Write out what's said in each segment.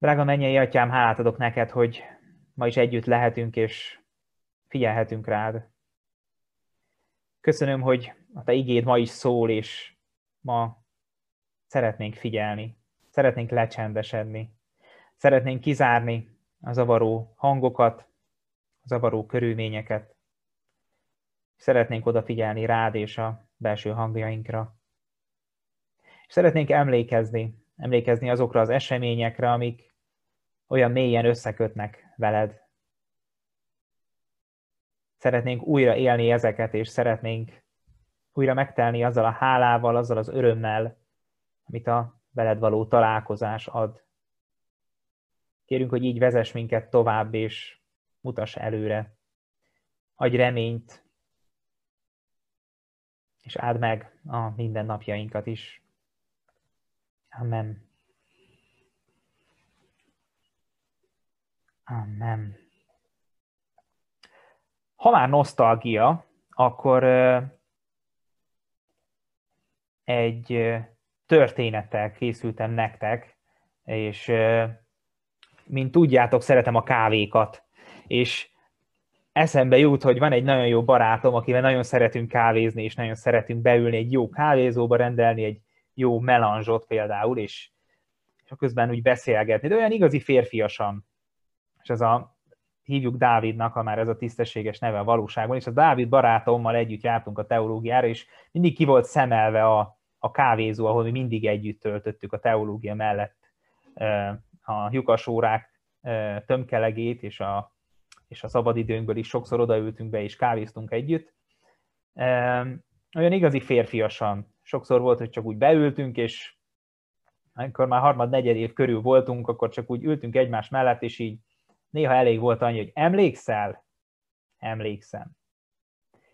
Drága mennyei atyám, hálát adok neked, hogy ma is együtt lehetünk és figyelhetünk rád. Köszönöm, hogy a te igéd ma is szól, és ma szeretnénk figyelni, szeretnénk lecsendesedni, szeretnénk kizárni a zavaró hangokat, a zavaró körülményeket. Szeretnénk odafigyelni rád és a belső hangjainkra. És szeretnénk emlékezni, emlékezni azokra az eseményekre, amik olyan mélyen összekötnek veled. Szeretnénk újra élni ezeket, és szeretnénk újra megtelni azzal a hálával, azzal az örömmel, amit a veled való találkozás ad. Kérünk, hogy így vezess minket tovább, és mutass előre. Adj reményt, és áld meg a mindennapjainkat is. Amen. Amen. Ha már nosztalgia, akkor egy történettel készültem nektek, és mint tudjátok, szeretem a kávékat, és eszembe jut, hogy van egy nagyon jó barátom, akivel nagyon szeretünk kávézni, és nagyon szeretünk beülni egy jó kávézóba, rendelni egy jó melanzsot például, és, és közben úgy beszélgetni, de olyan igazi férfiasan. És ez a, hívjuk Dávidnak, ha már ez a tisztességes neve a valóságban, és a Dávid barátommal együtt jártunk a teológiára, és mindig ki volt szemelve a, a kávézó, ahol mi mindig együtt töltöttük a teológia mellett a lyukasórák tömkelegét, és a, és a szabadidőnkből is sokszor odaültünk be, és kávéztunk együtt. Olyan igazi férfiasan. Sokszor volt, hogy csak úgy beültünk, és amikor már harmad, negyed év körül voltunk, akkor csak úgy ültünk egymás mellett, és így néha elég volt annyi, hogy emlékszel? Emlékszem.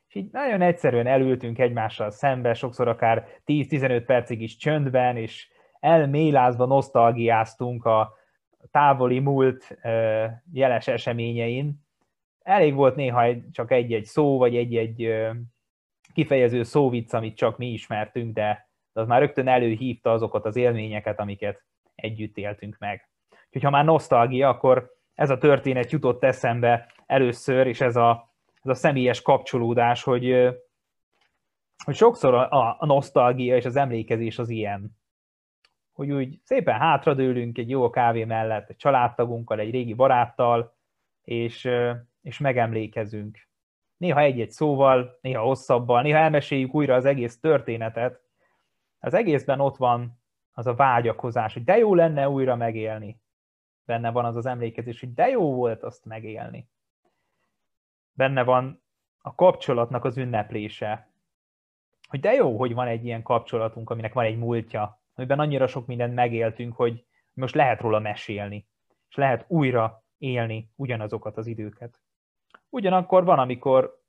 És így nagyon egyszerűen elültünk egymással szembe, sokszor akár 10-15 percig is csöndben, és elmélázva nosztalgiáztunk a távoli múlt jeles eseményein. Elég volt néha csak egy-egy szó, vagy egy-egy kifejező szóvic, amit csak mi ismertünk, de az már rögtön előhívta azokat az élményeket, amiket együtt éltünk meg. Úgyhogy ha már nosztalgia, akkor ez a történet jutott eszembe először, és ez a, ez a személyes kapcsolódás, hogy, hogy sokszor a, a nosztalgia és az emlékezés az ilyen. Hogy úgy szépen hátradőlünk egy jó kávé mellett, egy családtagunkkal, egy régi baráttal, és, és megemlékezünk. Néha egy-egy szóval, néha hosszabban, néha elmeséljük újra az egész történetet. Az egészben ott van az a vágyakozás, hogy de jó lenne újra megélni benne van az az emlékezés, hogy de jó volt azt megélni. Benne van a kapcsolatnak az ünneplése, hogy de jó, hogy van egy ilyen kapcsolatunk, aminek van egy múltja, amiben annyira sok mindent megéltünk, hogy most lehet róla mesélni, és lehet újra élni ugyanazokat az időket. Ugyanakkor van, amikor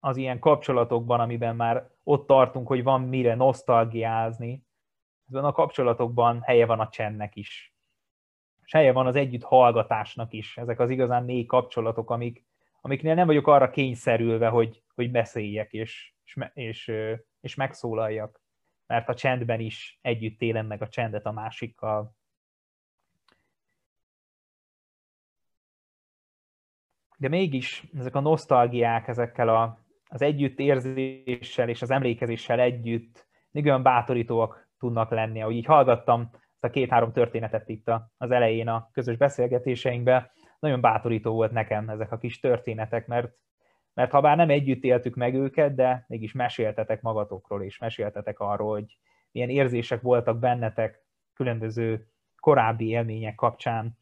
az ilyen kapcsolatokban, amiben már ott tartunk, hogy van mire nosztalgiázni, azon a kapcsolatokban helye van a csendnek is és helye van az együtt hallgatásnak is. Ezek az igazán mély kapcsolatok, amik, amiknél nem vagyok arra kényszerülve, hogy, hogy beszéljek és, és, és, és megszólaljak, mert a csendben is együtt élem meg a csendet a másikkal. De mégis ezek a nosztalgiák, ezekkel a, az együttérzéssel és az emlékezéssel együtt még olyan bátorítóak tudnak lenni. Ahogy így hallgattam a két-három történetet itt az elején a közös beszélgetéseinkben. Nagyon bátorító volt nekem ezek a kis történetek, mert, mert ha bár nem együtt éltük meg őket, de mégis meséltetek magatokról, és meséltetek arról, hogy milyen érzések voltak bennetek különböző korábbi élmények kapcsán.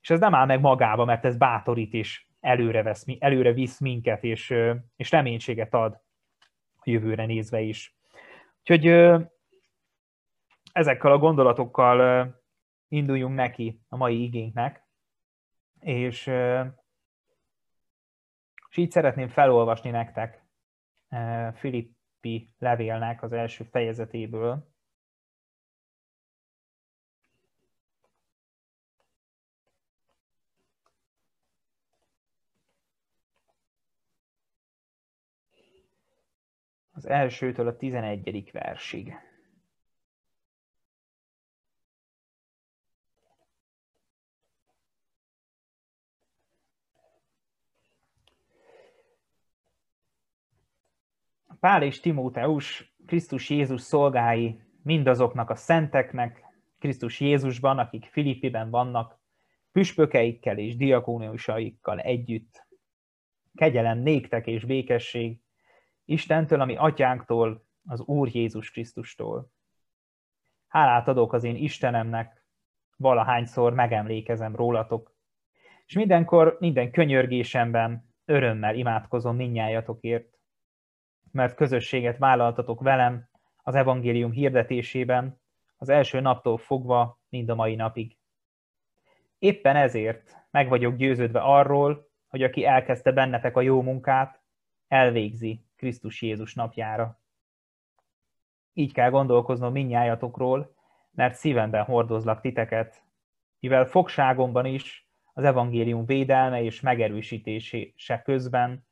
És ez nem áll meg magába, mert ez bátorít és előre, vesz, előre visz minket, és, és reménységet ad a jövőre nézve is. Úgyhogy ezekkel a gondolatokkal induljunk neki a mai igénknek, és, és így szeretném felolvasni nektek Filippi levélnek az első fejezetéből, az elsőtől a tizenegyedik versig. Pál és Timóteus, Krisztus Jézus szolgái mindazoknak a szenteknek, Krisztus Jézusban, akik Filippiben vannak, püspökeikkel és diakóniusaikkal együtt. Kegyelem néktek és békesség Istentől, ami atyánktól, az Úr Jézus Krisztustól. Hálát adok az én Istenemnek, valahányszor megemlékezem rólatok, és mindenkor, minden könyörgésemben örömmel imádkozom minnyájatokért, mert közösséget vállaltatok velem az evangélium hirdetésében, az első naptól fogva mind a mai napig. Éppen ezért meg vagyok győződve arról, hogy aki elkezdte bennetek a jó munkát, elvégzi Krisztus Jézus napjára. Így kell gondolkoznom minnyájatokról, mert szívemben hordozlak titeket, mivel fogságomban is az evangélium védelme és megerősítése közben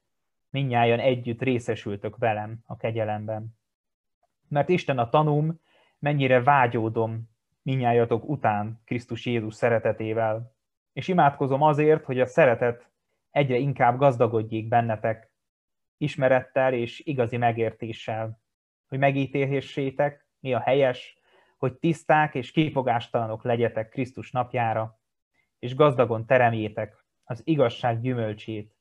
minnyáján együtt részesültök velem a kegyelemben. Mert Isten a tanúm, mennyire vágyódom minnyájatok után Krisztus Jézus szeretetével, és imádkozom azért, hogy a szeretet egyre inkább gazdagodjék bennetek, ismerettel és igazi megértéssel, hogy megítélhessétek, mi a helyes, hogy tiszták és kifogástalanok legyetek Krisztus napjára, és gazdagon teremjétek az igazság gyümölcsét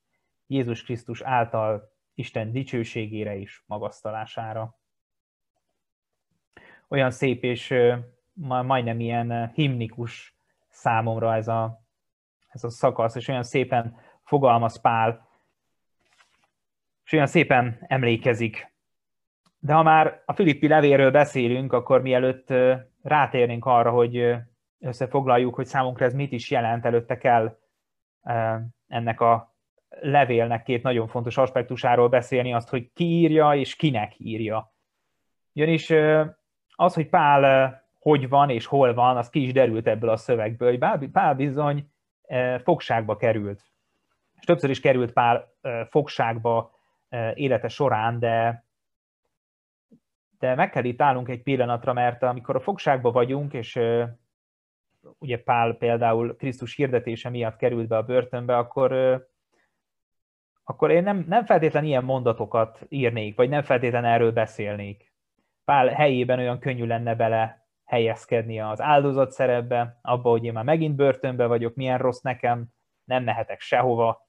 Jézus Krisztus által Isten dicsőségére és magasztalására. Olyan szép és majdnem ilyen himnikus számomra ez a, ez a szakasz, és olyan szépen fogalmaz Pál, és olyan szépen emlékezik. De ha már a Filippi levéről beszélünk, akkor mielőtt rátérnénk arra, hogy összefoglaljuk, hogy számunkra ez mit is jelent, előtte kell ennek a levélnek két nagyon fontos aspektusáról beszélni, azt, hogy ki írja és kinek írja. Ugyanis az, hogy Pál hogy van és hol van, az ki is derült ebből a szövegből, hogy Pál bizony fogságba került. És többször is került Pál fogságba élete során, de, de meg kell itt állnunk egy pillanatra, mert amikor a fogságba vagyunk, és ugye Pál például Krisztus hirdetése miatt került be a börtönbe, akkor, akkor én nem, nem feltétlen ilyen mondatokat írnék, vagy nem feltétlen erről beszélnék. Pál helyében olyan könnyű lenne bele helyezkedni az áldozat szerepbe, abba, hogy én már megint börtönbe vagyok, milyen rossz nekem, nem mehetek sehova,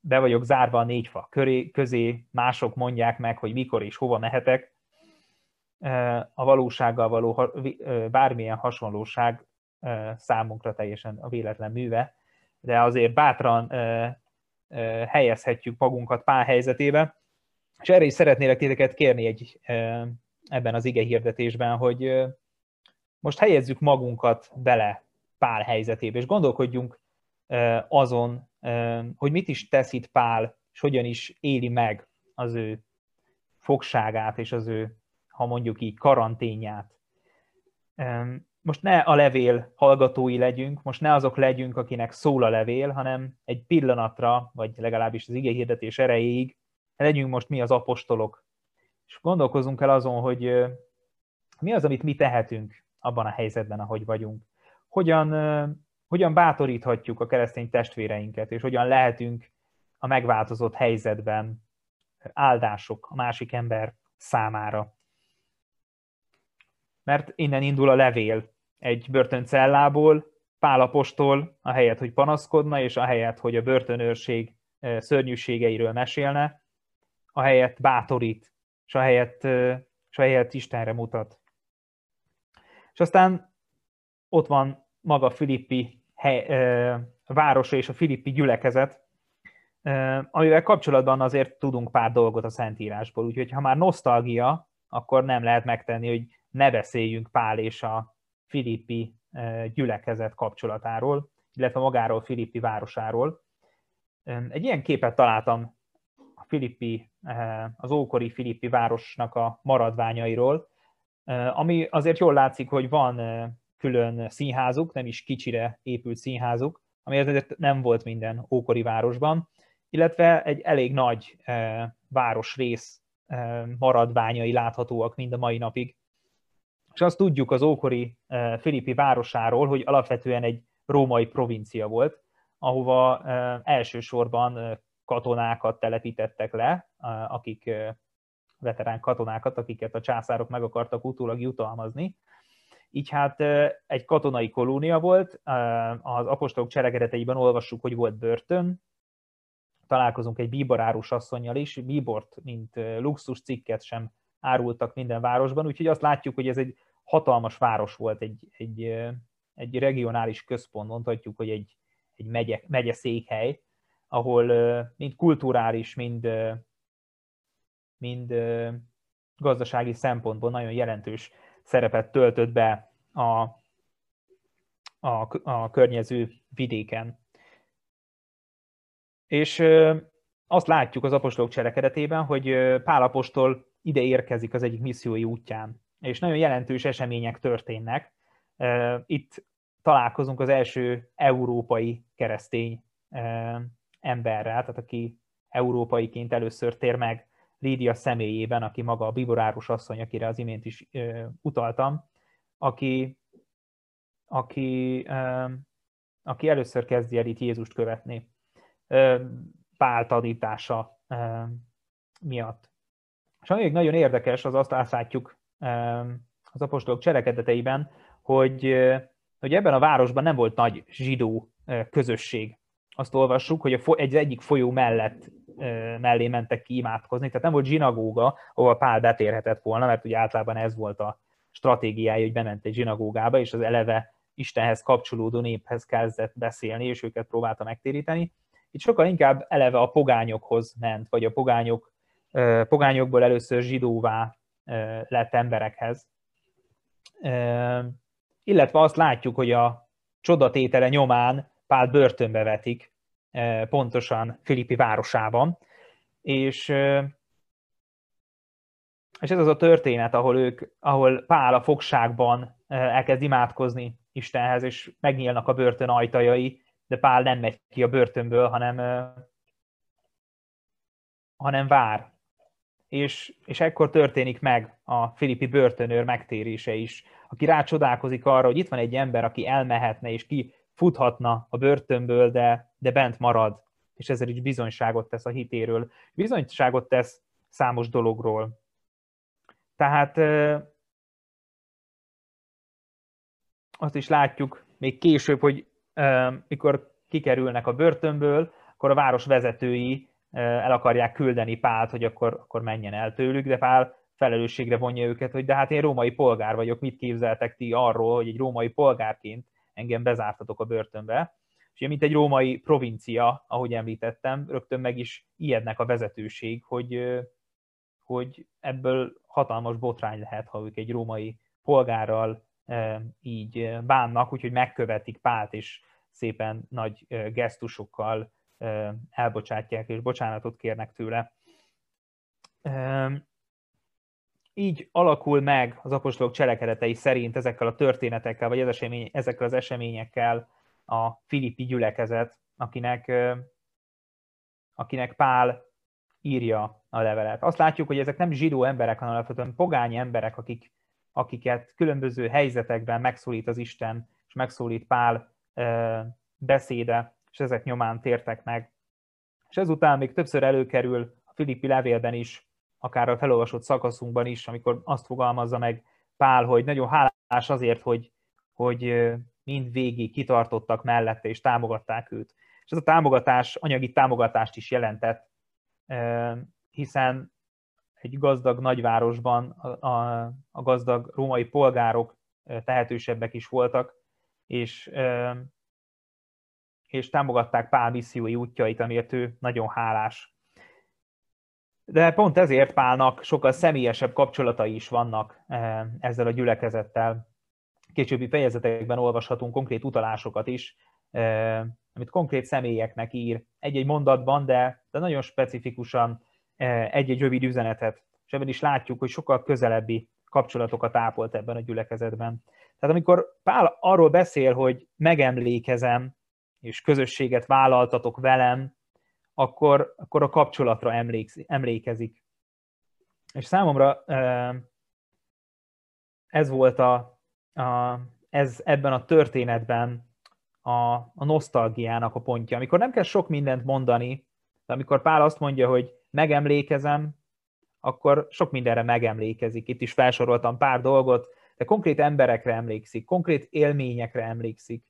be vagyok zárva a négy fa közé, mások mondják meg, hogy mikor és hova mehetek. A valósággal való bármilyen hasonlóság számunkra teljesen a véletlen műve, de azért bátran helyezhetjük magunkat pár helyzetébe, és erre is szeretnélek titeket kérni egy, ebben az ige hirdetésben, hogy most helyezzük magunkat bele Pál helyzetébe, és gondolkodjunk azon, hogy mit is tesz itt Pál, és hogyan is éli meg az ő fogságát, és az ő, ha mondjuk így, karanténját. Most ne a levél hallgatói legyünk, most ne azok legyünk, akinek szól a levél, hanem egy pillanatra, vagy legalábbis az ige hirdetés erejéig, legyünk most mi az apostolok, és gondolkozunk el azon, hogy mi az, amit mi tehetünk abban a helyzetben, ahogy vagyunk. Hogyan hogyan bátoríthatjuk a keresztény testvéreinket, és hogyan lehetünk a megváltozott helyzetben áldások a másik ember számára. Mert innen indul a levél egy börtöncellából, Pál apostol, helyet, hogy panaszkodna, és a helyet, hogy a börtönőrség szörnyűségeiről mesélne, a helyet bátorít, és a helyet, és a helyet Istenre mutat. És aztán ott van maga Filippi hely, városa és a filippi gyülekezet, amivel kapcsolatban azért tudunk pár dolgot a Szentírásból, úgyhogy ha már nosztalgia, akkor nem lehet megtenni, hogy ne beszéljünk Pál és a filippi gyülekezet kapcsolatáról, illetve magáról Filippi városáról. Egy ilyen képet találtam a Filippi, az ókori Filippi városnak a maradványairól, ami azért jól látszik, hogy van külön színházuk, nem is kicsire épült színházuk, ami azért nem volt minden ókori városban, illetve egy elég nagy városrész maradványai láthatóak mind a mai napig. És azt tudjuk az ókori eh, Filippi városáról, hogy alapvetően egy római provincia volt, ahova eh, elsősorban eh, katonákat telepítettek le, akik veterán katonákat, akiket a császárok meg akartak utólag jutalmazni. Így hát egy katonai kolónia volt, az apostolok cselekedeteiben olvassuk, hogy volt börtön, találkozunk egy bíborárus asszonyjal is, bíbort, mint luxus cikket sem árultak minden városban, úgyhogy azt látjuk, hogy ez egy hatalmas város volt, egy, egy, egy regionális központ, mondhatjuk, hogy egy, egy megye, megye székhely, ahol mind kulturális, mind, mind gazdasági szempontból nagyon jelentős szerepet töltött be a, a, a környező vidéken. És azt látjuk az apostolok cselekedetében, hogy Pál apostol ide érkezik az egyik missziói útján, és nagyon jelentős események történnek. Itt találkozunk az első európai keresztény emberrel, tehát aki európaiként először tér meg Lídia személyében, aki maga a biborárus asszony, akire az imént is utaltam, aki, aki, aki először kezdi el itt Jézust követni. Pál tanítása miatt. És ami nagyon érdekes, az azt látjuk az apostolok cselekedeteiben, hogy, hogy ebben a városban nem volt nagy zsidó közösség. Azt olvassuk, hogy egy egyik folyó mellett mellé mentek ki imádkozni, tehát nem volt zsinagóga, ahol Pál betérhetett volna, mert ugye általában ez volt a stratégiája, hogy bement egy zsinagógába, és az eleve Istenhez kapcsolódó néphez kezdett beszélni, és őket próbálta megtéríteni. Itt sokkal inkább eleve a pogányokhoz ment, vagy a pogányok, pogányokból először zsidóvá lett emberekhez. Illetve azt látjuk, hogy a csodatétele nyomán Pál börtönbe vetik, pontosan Filippi városában, és, és ez az a történet, ahol, ők, ahol Pál a fogságban elkezd imádkozni Istenhez, és megnyílnak a börtön ajtajai, de Pál nem megy ki a börtönből, hanem, hanem vár. És, és ekkor történik meg a filippi börtönőr megtérése is, aki rácsodálkozik arra, hogy itt van egy ember, aki elmehetne, és ki futhatna a börtönből, de, de bent marad, és ezzel is bizonyságot tesz a hitéről. Bizonyságot tesz számos dologról. Tehát azt is látjuk még később, hogy mikor kikerülnek a börtönből, akkor a város vezetői el akarják küldeni Pált, hogy akkor, akkor menjen el tőlük, de Pál felelősségre vonja őket, hogy de hát én római polgár vagyok, mit képzeltek ti arról, hogy egy római polgárként engem bezártatok a börtönbe. És mint egy római provincia, ahogy említettem, rögtön meg is ijednek a vezetőség, hogy, hogy ebből hatalmas botrány lehet, ha ők egy római polgárral így bánnak, úgyhogy megkövetik Pált, és szépen nagy gesztusokkal elbocsátják, és bocsánatot kérnek tőle. Így alakul meg az apostolok cselekedetei szerint ezekkel a történetekkel, vagy esemény, ezekkel az eseményekkel a filippi gyülekezet, akinek, akinek Pál írja a levelet. Azt látjuk, hogy ezek nem zsidó emberek, hanem alapvetően pogány emberek, akik, akiket különböző helyzetekben megszólít az Isten, és megszólít Pál beszéde, és ezek nyomán tértek meg. És ezután még többször előkerül a Filippi levélben is akár a felolvasott szakaszunkban is, amikor azt fogalmazza meg Pál, hogy nagyon hálás azért, hogy, hogy mind végig kitartottak mellette és támogatták őt. És ez a támogatás anyagi támogatást is jelentett, hiszen egy gazdag nagyvárosban a, a, a gazdag római polgárok tehetősebbek is voltak, és, és támogatták Pál missziói útjait, amiért ő nagyon hálás. De pont ezért Pálnak sokkal személyesebb kapcsolatai is vannak eh, ezzel a gyülekezettel. Későbbi fejezetekben olvashatunk konkrét utalásokat is, eh, amit konkrét személyeknek ír egy-egy mondatban, de, de nagyon specifikusan eh, egy-egy rövid üzenetet. És ebben is látjuk, hogy sokkal közelebbi kapcsolatokat ápolt ebben a gyülekezetben. Tehát amikor Pál arról beszél, hogy megemlékezem, és közösséget vállaltatok velem, akkor, akkor a kapcsolatra emlékezik. És számomra ez volt a, a ez ebben a történetben a, a nosztalgiának a pontja, amikor nem kell sok mindent mondani, De amikor Pál azt mondja, hogy megemlékezem, akkor sok mindenre megemlékezik. Itt is felsoroltam pár dolgot, de konkrét emberekre emlékszik, konkrét élményekre emlékszik,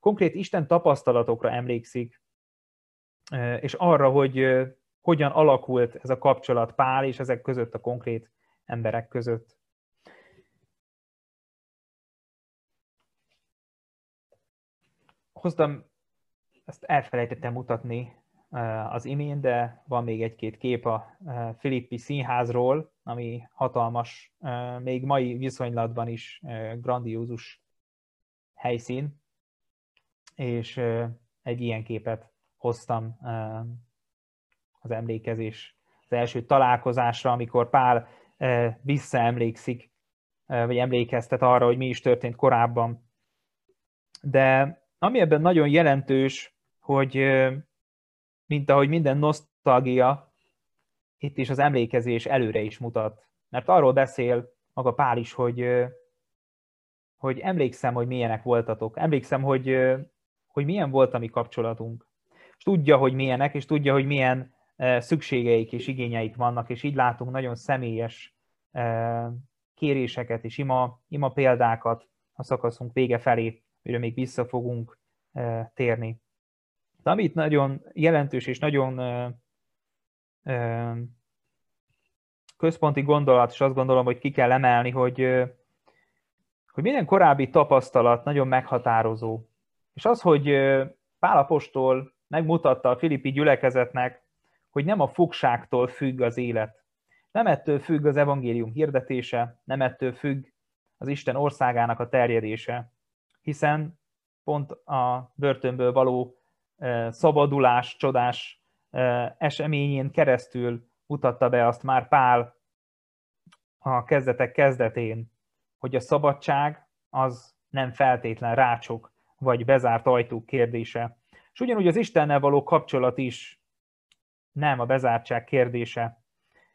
konkrét Isten tapasztalatokra emlékszik, és arra, hogy hogyan alakult ez a kapcsolat Pál és ezek között a konkrét emberek között. Hoztam, ezt elfelejtettem mutatni az imént, de van még egy-két kép a Filippi színházról, ami hatalmas, még mai viszonylatban is grandiózus helyszín, és egy ilyen képet hoztam az emlékezés az első találkozásra, amikor Pál visszaemlékszik, vagy emlékeztet arra, hogy mi is történt korábban. De ami ebben nagyon jelentős, hogy mint ahogy minden nosztalgia, itt is az emlékezés előre is mutat. Mert arról beszél maga Pál is, hogy, hogy emlékszem, hogy milyenek voltatok. Emlékszem, hogy, hogy milyen volt a mi kapcsolatunk. És tudja, hogy milyenek, és tudja, hogy milyen szükségeik és igényeik vannak, és így látunk nagyon személyes kéréseket és ima, ima példákat a szakaszunk vége felé, mire még vissza fogunk térni. De amit nagyon jelentős és nagyon központi gondolat, és azt gondolom, hogy ki kell emelni, hogy, hogy minden korábbi tapasztalat nagyon meghatározó. És az, hogy Pálapostól megmutatta a filippi gyülekezetnek, hogy nem a fogságtól függ az élet. Nem ettől függ az evangélium hirdetése, nem ettől függ az Isten országának a terjedése, hiszen pont a börtönből való szabadulás, csodás eseményén keresztül mutatta be azt már Pál a kezdetek kezdetén, hogy a szabadság az nem feltétlen rácsok vagy bezárt ajtók kérdése. És ugyanúgy az Istennel való kapcsolat is nem a bezártság kérdése.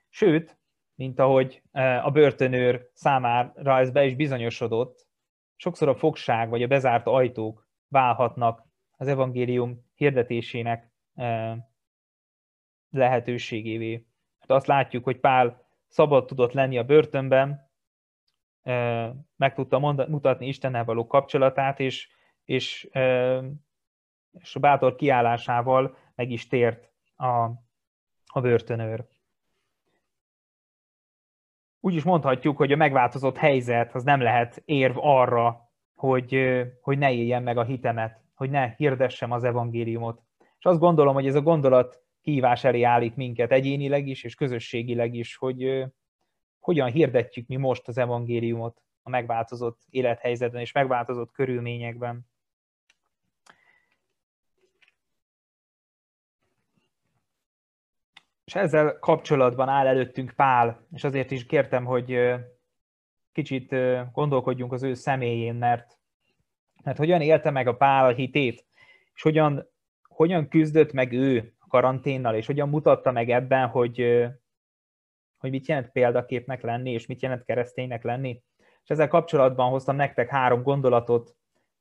Sőt, mint ahogy a börtönőr számára ez be is bizonyosodott, sokszor a fogság vagy a bezárt ajtók válhatnak az evangélium hirdetésének lehetőségévé. Hát azt látjuk, hogy Pál szabad tudott lenni a börtönben, meg tudta mutatni Istennel való kapcsolatát, és, és, és a bátor kiállásával meg is tért a, a börtönőr. Úgy is mondhatjuk, hogy a megváltozott helyzet az nem lehet érv arra, hogy, hogy ne éljen meg a hitemet, hogy ne hirdessem az evangéliumot. És azt gondolom, hogy ez a gondolat kívás elé állít minket egyénileg is, és közösségileg is, hogy hogyan hirdetjük mi most az evangéliumot a megváltozott élethelyzetben és megváltozott körülményekben. És ezzel kapcsolatban áll előttünk Pál, és azért is kértem, hogy kicsit gondolkodjunk az ő személyén, mert mert hogyan élte meg a Pál a hitét, és hogyan, hogyan küzdött meg ő a karanténnal, és hogyan mutatta meg ebben, hogy, hogy mit jelent példaképnek lenni, és mit jelent kereszténynek lenni. És ezzel kapcsolatban hoztam nektek három gondolatot.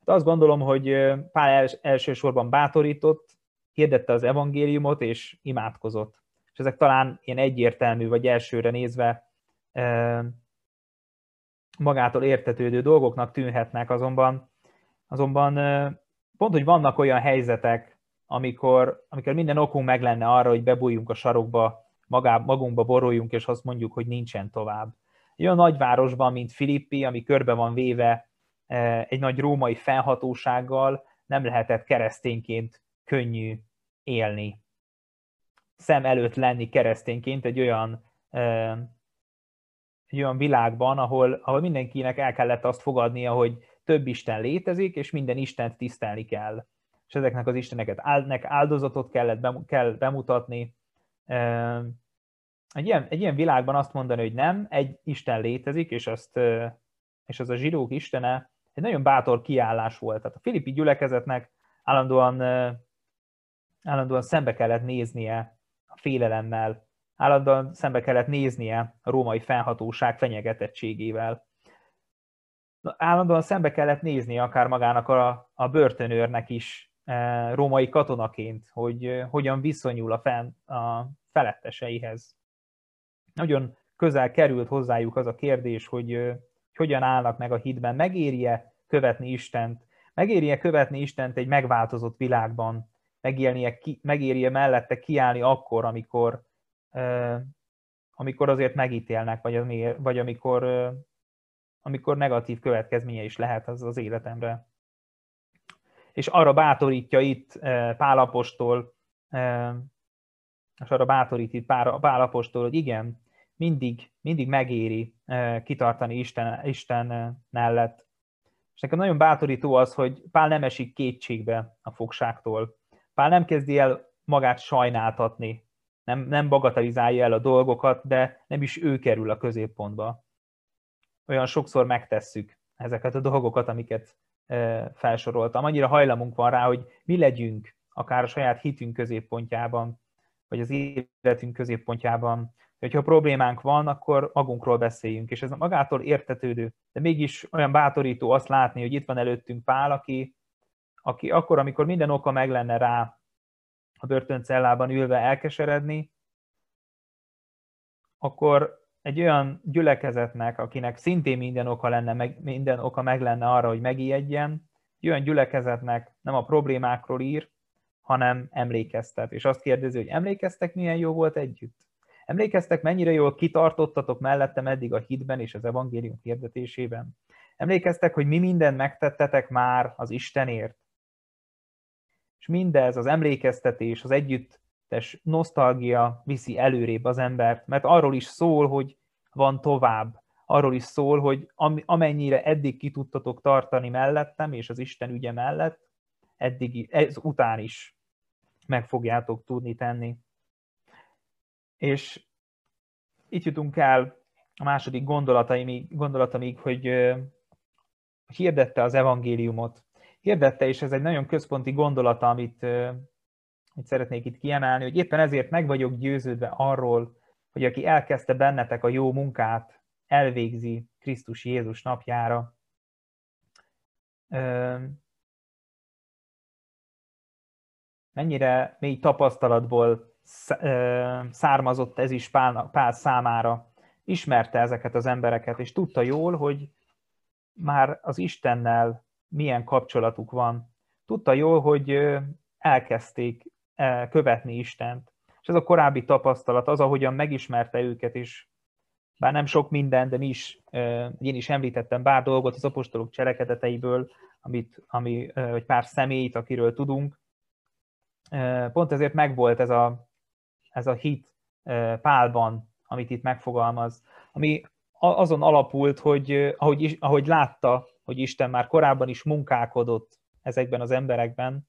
Hát azt gondolom, hogy Pál elsősorban bátorított, hirdette az evangéliumot, és imádkozott. Ezek talán ilyen egyértelmű, vagy elsőre nézve magától értetődő dolgoknak tűnhetnek, azonban Azonban pont, hogy vannak olyan helyzetek, amikor, amikor minden okunk meg lenne arra, hogy bebújjunk a sarokba, magá, magunkba boruljunk, és azt mondjuk, hogy nincsen tovább. Egy olyan nagyvárosban, mint Filippi, ami körbe van véve egy nagy római felhatósággal, nem lehetett keresztényként könnyű élni. Szem előtt lenni keresztényként egy olyan, egy olyan világban, ahol, ahol mindenkinek el kellett azt fogadnia, hogy több Isten létezik, és minden Istent tisztelni kell. És ezeknek az Isteneket áldozatot kellett bem, kell bemutatni. Egy ilyen, egy ilyen világban azt mondani, hogy nem, egy Isten létezik, és, azt, és az a zsidók istene, egy nagyon bátor kiállás volt. Tehát a filippi gyülekezetnek állandóan, állandóan szembe kellett néznie félelemmel, állandóan szembe kellett néznie a római fennhatóság fenyegetettségével. Állandóan szembe kellett nézni akár magának a, a börtönőrnek is római katonaként, hogy hogyan viszonyul a, fenn, a feletteseihez. Nagyon közel került hozzájuk az a kérdés, hogy hogyan állnak meg a hitben, megéri-e követni Istent, megéri-e követni Istent egy megváltozott világban, megéri-e mellette kiállni akkor, amikor, amikor azért megítélnek, vagy, vagy amikor, amikor negatív következménye is lehet az az életemre. És arra bátorítja itt Pálapostól, és arra bátorít itt Pálapostól, hogy igen, mindig, mindig megéri kitartani Isten, Isten mellett. És nekem nagyon bátorító az, hogy Pál nem esik kétségbe a fogságtól. Pál nem kezdi el magát sajnáltatni, nem, nem bagatelizálja el a dolgokat, de nem is ő kerül a középpontba. Olyan sokszor megtesszük ezeket a dolgokat, amiket felsoroltam. Annyira hajlamunk van rá, hogy mi legyünk akár a saját hitünk középpontjában, vagy az életünk középpontjában, hogyha problémánk van, akkor magunkról beszéljünk, és ez magától értetődő, de mégis olyan bátorító azt látni, hogy itt van előttünk Pál, aki, aki akkor, amikor minden oka meg lenne rá a börtöncellában ülve elkeseredni, akkor egy olyan gyülekezetnek, akinek szintén minden oka, lenne, meg, minden oka meg lenne arra, hogy megijedjen, egy olyan gyülekezetnek nem a problémákról ír, hanem emlékeztet. És azt kérdezi, hogy emlékeztek, milyen jó volt együtt? Emlékeztek, mennyire jól kitartottatok mellettem eddig a hitben és az evangélium hirdetésében? Emlékeztek, hogy mi mindent megtettetek már az Istenért? És mindez, az emlékeztetés, az együttes nosztalgia viszi előrébb az embert, mert arról is szól, hogy van tovább. Arról is szól, hogy amennyire eddig ki tudtatok tartani mellettem, és az Isten ügye mellett, eddig, ez után is meg fogjátok tudni tenni. És itt jutunk el a második gondolatamig, gondolatamig hogy hirdette az evangéliumot. Hirdette, és ez egy nagyon központi gondolata, amit, amit szeretnék itt kiemelni, hogy éppen ezért meg vagyok győződve arról, hogy aki elkezdte bennetek a jó munkát, elvégzi Krisztus Jézus napjára. Mennyire mély tapasztalatból származott ez is Pál, Pál számára. Ismerte ezeket az embereket, és tudta jól, hogy már az Istennel milyen kapcsolatuk van. Tudta jól, hogy elkezdték követni Istent. És ez a korábbi tapasztalat, az, ahogyan megismerte őket, és bár nem sok minden, de mi is, én is említettem bár dolgot az apostolok cselekedeteiből, amit, ami, vagy pár személyt, akiről tudunk. Pont ezért megvolt ez a, ez a hit Pálban, amit itt megfogalmaz, ami azon alapult, hogy ahogy, ahogy látta, hogy Isten már korábban is munkálkodott ezekben az emberekben,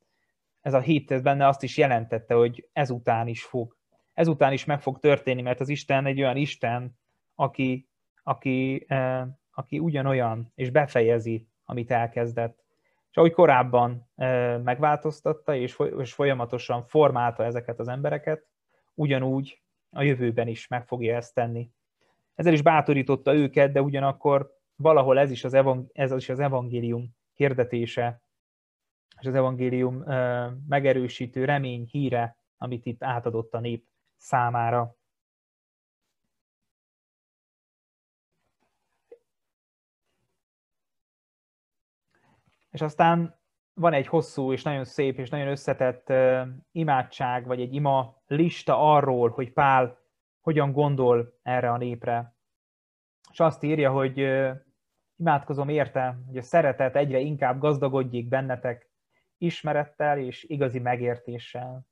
ez a hit, ez benne azt is jelentette, hogy ezután is fog. Ezután is meg fog történni, mert az Isten egy olyan Isten, aki, aki, aki ugyanolyan, és befejezi, amit elkezdett. És ahogy korábban megváltoztatta, és folyamatosan formálta ezeket az embereket, ugyanúgy a jövőben is meg fogja ezt tenni. Ezzel is bátorította őket, de ugyanakkor valahol ez is az, evang- ez is az evangélium hirdetése, és az evangélium megerősítő remény híre, amit itt átadott a nép számára. És aztán van egy hosszú és nagyon szép és nagyon összetett imádság, vagy egy ima lista arról, hogy Pál hogyan gondol erre a népre. És azt írja, hogy imádkozom érte, hogy a szeretet egyre inkább gazdagodjék bennetek ismerettel és igazi megértéssel.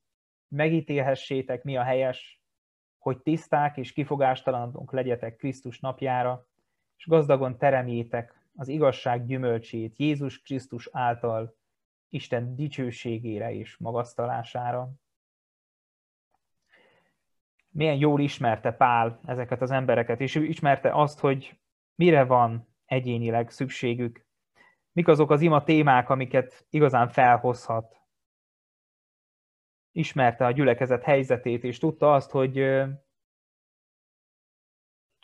Megítélhessétek, mi a helyes, hogy tiszták és kifogástalanok legyetek Krisztus napjára, és gazdagon teremjétek az igazság gyümölcsét Jézus Krisztus által Isten dicsőségére és magasztalására. Milyen jól ismerte Pál ezeket az embereket, és ő ismerte azt, hogy mire van egyénileg szükségük, mik azok az ima témák, amiket igazán felhozhat. Ismerte a gyülekezet helyzetét, és tudta azt, hogy,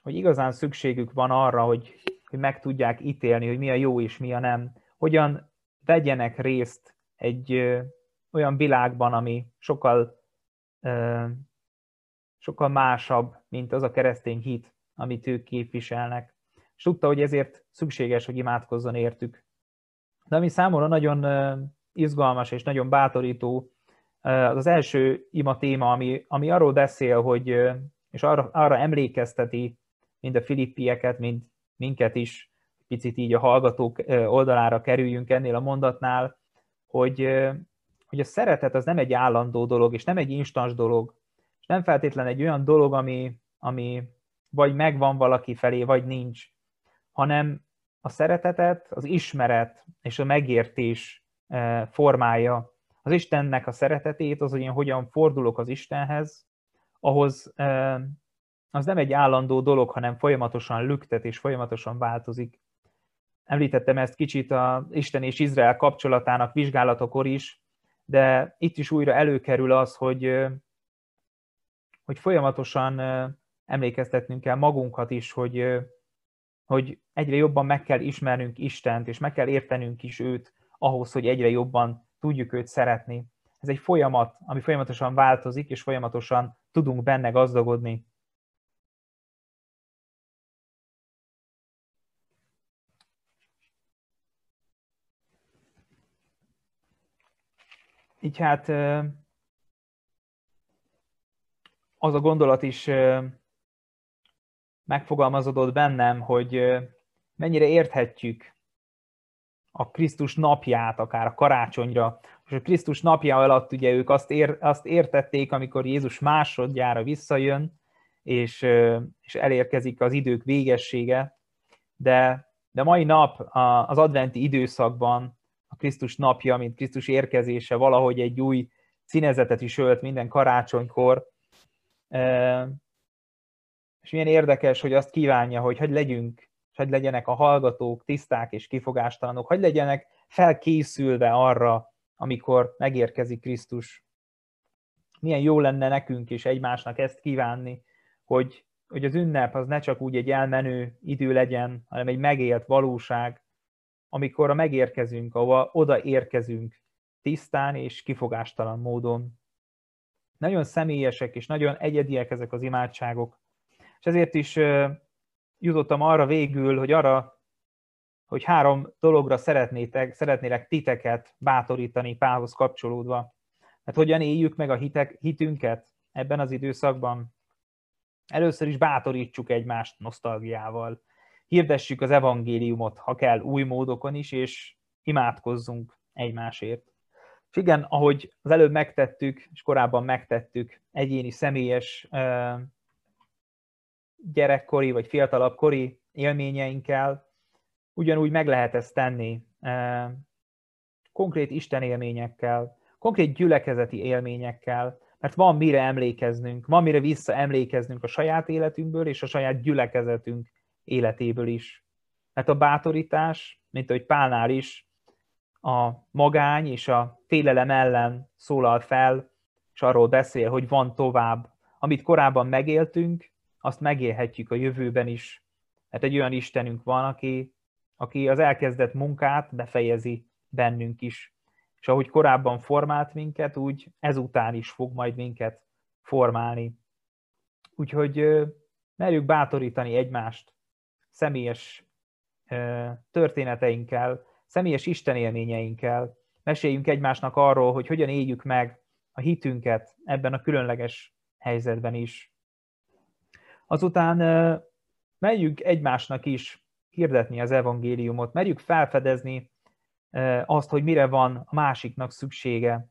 hogy igazán szükségük van arra, hogy, hogy meg tudják ítélni, hogy mi a jó és mi a nem. Hogyan vegyenek részt egy, olyan világban, ami sokkal, sokkal másabb, mint az a keresztény hit, amit ők képviselnek. És tudta, hogy ezért szükséges, hogy imádkozzon értük. De ami számomra nagyon izgalmas és nagyon bátorító, az az első ima téma, ami, ami arról beszél, hogy, és arra, arra emlékezteti mind a filippieket, mind minket is, picit így a hallgatók oldalára kerüljünk ennél a mondatnál, hogy, hogy a szeretet az nem egy állandó dolog, és nem egy instans dolog, nem feltétlen egy olyan dolog, ami, ami vagy megvan valaki felé, vagy nincs, hanem a szeretetet az ismeret és a megértés formája. Az Istennek a szeretetét, az, hogy én hogyan fordulok az Istenhez, ahhoz az nem egy állandó dolog, hanem folyamatosan lüktet és folyamatosan változik. Említettem ezt kicsit a Isten és Izrael kapcsolatának vizsgálatokor is, de itt is újra előkerül az, hogy, hogy folyamatosan emlékeztetnünk kell magunkat is, hogy, hogy egyre jobban meg kell ismernünk Istent, és meg kell értenünk is őt ahhoz, hogy egyre jobban tudjuk őt szeretni. Ez egy folyamat, ami folyamatosan változik, és folyamatosan tudunk benne gazdagodni. Így hát az a gondolat is megfogalmazódott bennem, hogy mennyire érthetjük a Krisztus napját, akár a karácsonyra. És a Krisztus napja alatt ugye ők azt, ér, azt értették, amikor Jézus másodjára visszajön, és, és elérkezik az idők végessége, de, de mai nap az adventi időszakban a Krisztus napja, mint Krisztus érkezése valahogy egy új színezetet is ölt minden karácsonykor, és milyen érdekes, hogy azt kívánja, hogy hogy legyünk, hogy legyenek a hallgatók tiszták és kifogástalanok, hogy legyenek felkészülve arra, amikor megérkezik Krisztus. Milyen jó lenne nekünk és egymásnak ezt kívánni, hogy, hogy az ünnep az ne csak úgy egy elmenő idő legyen, hanem egy megélt valóság, amikor a megérkezünk, ahova oda érkezünk, tisztán és kifogástalan módon. Nagyon személyesek és nagyon egyediek ezek az imádságok, és ezért is jutottam arra végül, hogy arra, hogy három dologra szeretnétek, szeretnélek titeket bátorítani Pálhoz kapcsolódva. Hát hogyan éljük meg a hitek, hitünket ebben az időszakban? Először is bátorítsuk egymást nosztalgiával. Hirdessük az evangéliumot, ha kell, új módokon is, és imádkozzunk egymásért. És igen, ahogy az előbb megtettük, és korábban megtettük egyéni, személyes gyerekkori vagy fiatalabb kori élményeinkkel, ugyanúgy meg lehet ezt tenni konkrét Isten élményekkel, konkrét gyülekezeti élményekkel, mert van mire emlékeznünk, van mire visszaemlékeznünk a saját életünkből és a saját gyülekezetünk életéből is. Mert a bátorítás, mint ahogy Pálnál is, a magány és a félelem ellen szólal fel, és arról beszél, hogy van tovább. Amit korábban megéltünk, azt megélhetjük a jövőben is. Mert egy olyan Istenünk van, aki, aki az elkezdett munkát befejezi bennünk is. És ahogy korábban formált minket, úgy ezután is fog majd minket formálni. Úgyhogy merjük bátorítani egymást személyes történeteinkkel, személyes istenélményeinkkel, meséljünk egymásnak arról, hogy hogyan éljük meg a hitünket ebben a különleges helyzetben is. Azután merjük egymásnak is hirdetni az evangéliumot, merjük felfedezni azt, hogy mire van a másiknak szüksége.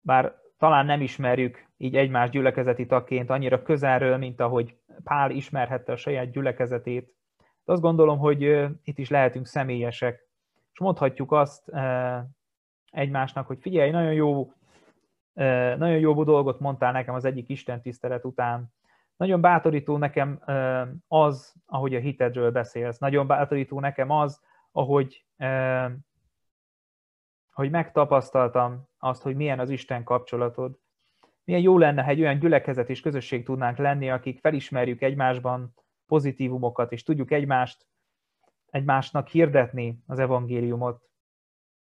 Bár talán nem ismerjük így egymás gyülekezeti tagként annyira közelről, mint ahogy Pál ismerhette a saját gyülekezetét. De azt gondolom, hogy itt is lehetünk személyesek, és mondhatjuk azt egymásnak, hogy figyelj, nagyon jó nagyon jó dolgot mondtál nekem az egyik Isten tisztelet után. Nagyon bátorító nekem az, ahogy a hitedről beszélsz. Nagyon bátorító nekem az, ahogy, hogy megtapasztaltam azt, hogy milyen az Isten kapcsolatod. Milyen jó lenne, ha egy olyan gyülekezet és közösség tudnánk lenni, akik felismerjük egymásban pozitívumokat, és tudjuk egymást, egymásnak hirdetni az evangéliumot.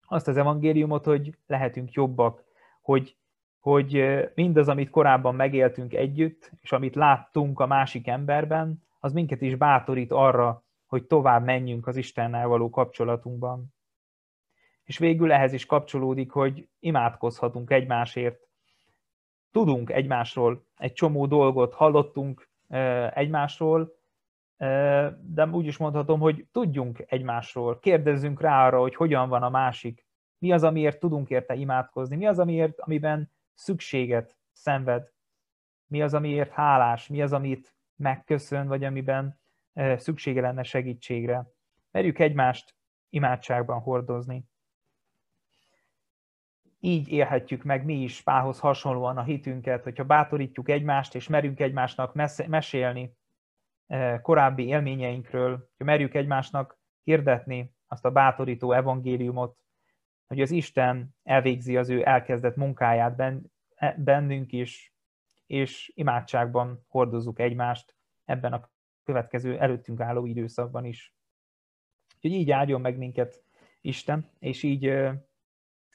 azt az evangéliumot, hogy lehetünk jobbak, hogy, hogy mindaz, amit korábban megéltünk együtt, és amit láttunk a másik emberben, az minket is bátorít arra, hogy tovább menjünk az Istennel való kapcsolatunkban. És végül ehhez is kapcsolódik, hogy imádkozhatunk egymásért. Tudunk egymásról egy csomó dolgot, hallottunk egymásról, de úgy is mondhatom, hogy tudjunk egymásról, kérdezzünk rá arra, hogy hogyan van a másik, mi az, amiért tudunk érte imádkozni, mi az, amiért, amiben szükséget szenved, mi az, amiért hálás, mi az, amit megköszön, vagy amiben szüksége lenne segítségre. Merjük egymást imádságban hordozni. Így élhetjük meg mi is Pához hasonlóan a hitünket, hogyha bátorítjuk egymást, és merünk egymásnak mesélni korábbi élményeinkről, hogy merjük egymásnak hirdetni azt a bátorító evangéliumot, hogy az Isten elvégzi az ő elkezdett munkáját e, bennünk is, és imádságban hordozzuk egymást ebben a következő előttünk álló időszakban is. Úgyhogy így áldjon meg minket Isten, és így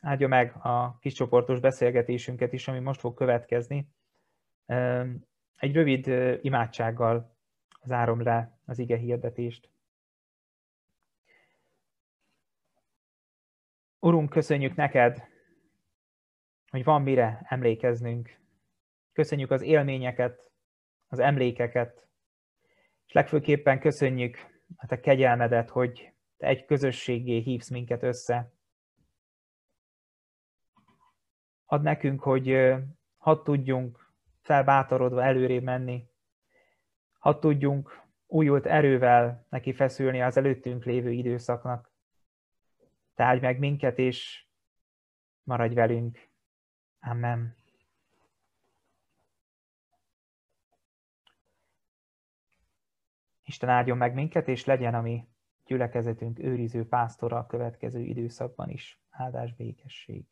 áldja meg a kiscsoportos beszélgetésünket is, ami most fog következni. Egy rövid imádsággal zárom le az ige hirdetést. Urunk, köszönjük neked, hogy van mire emlékeznünk. Köszönjük az élményeket, az emlékeket, és legfőképpen köszönjük a te kegyelmedet, hogy te egy közösségé hívsz minket össze. Add nekünk, hogy hadd tudjunk felbátorodva előrébb menni, hadd tudjunk újult erővel neki feszülni az előttünk lévő időszaknak. Tárgy meg minket, és maradj velünk. Amen. Isten áldjon meg minket, és legyen a mi gyülekezetünk őriző pásztora a következő időszakban is. Áldás békesség.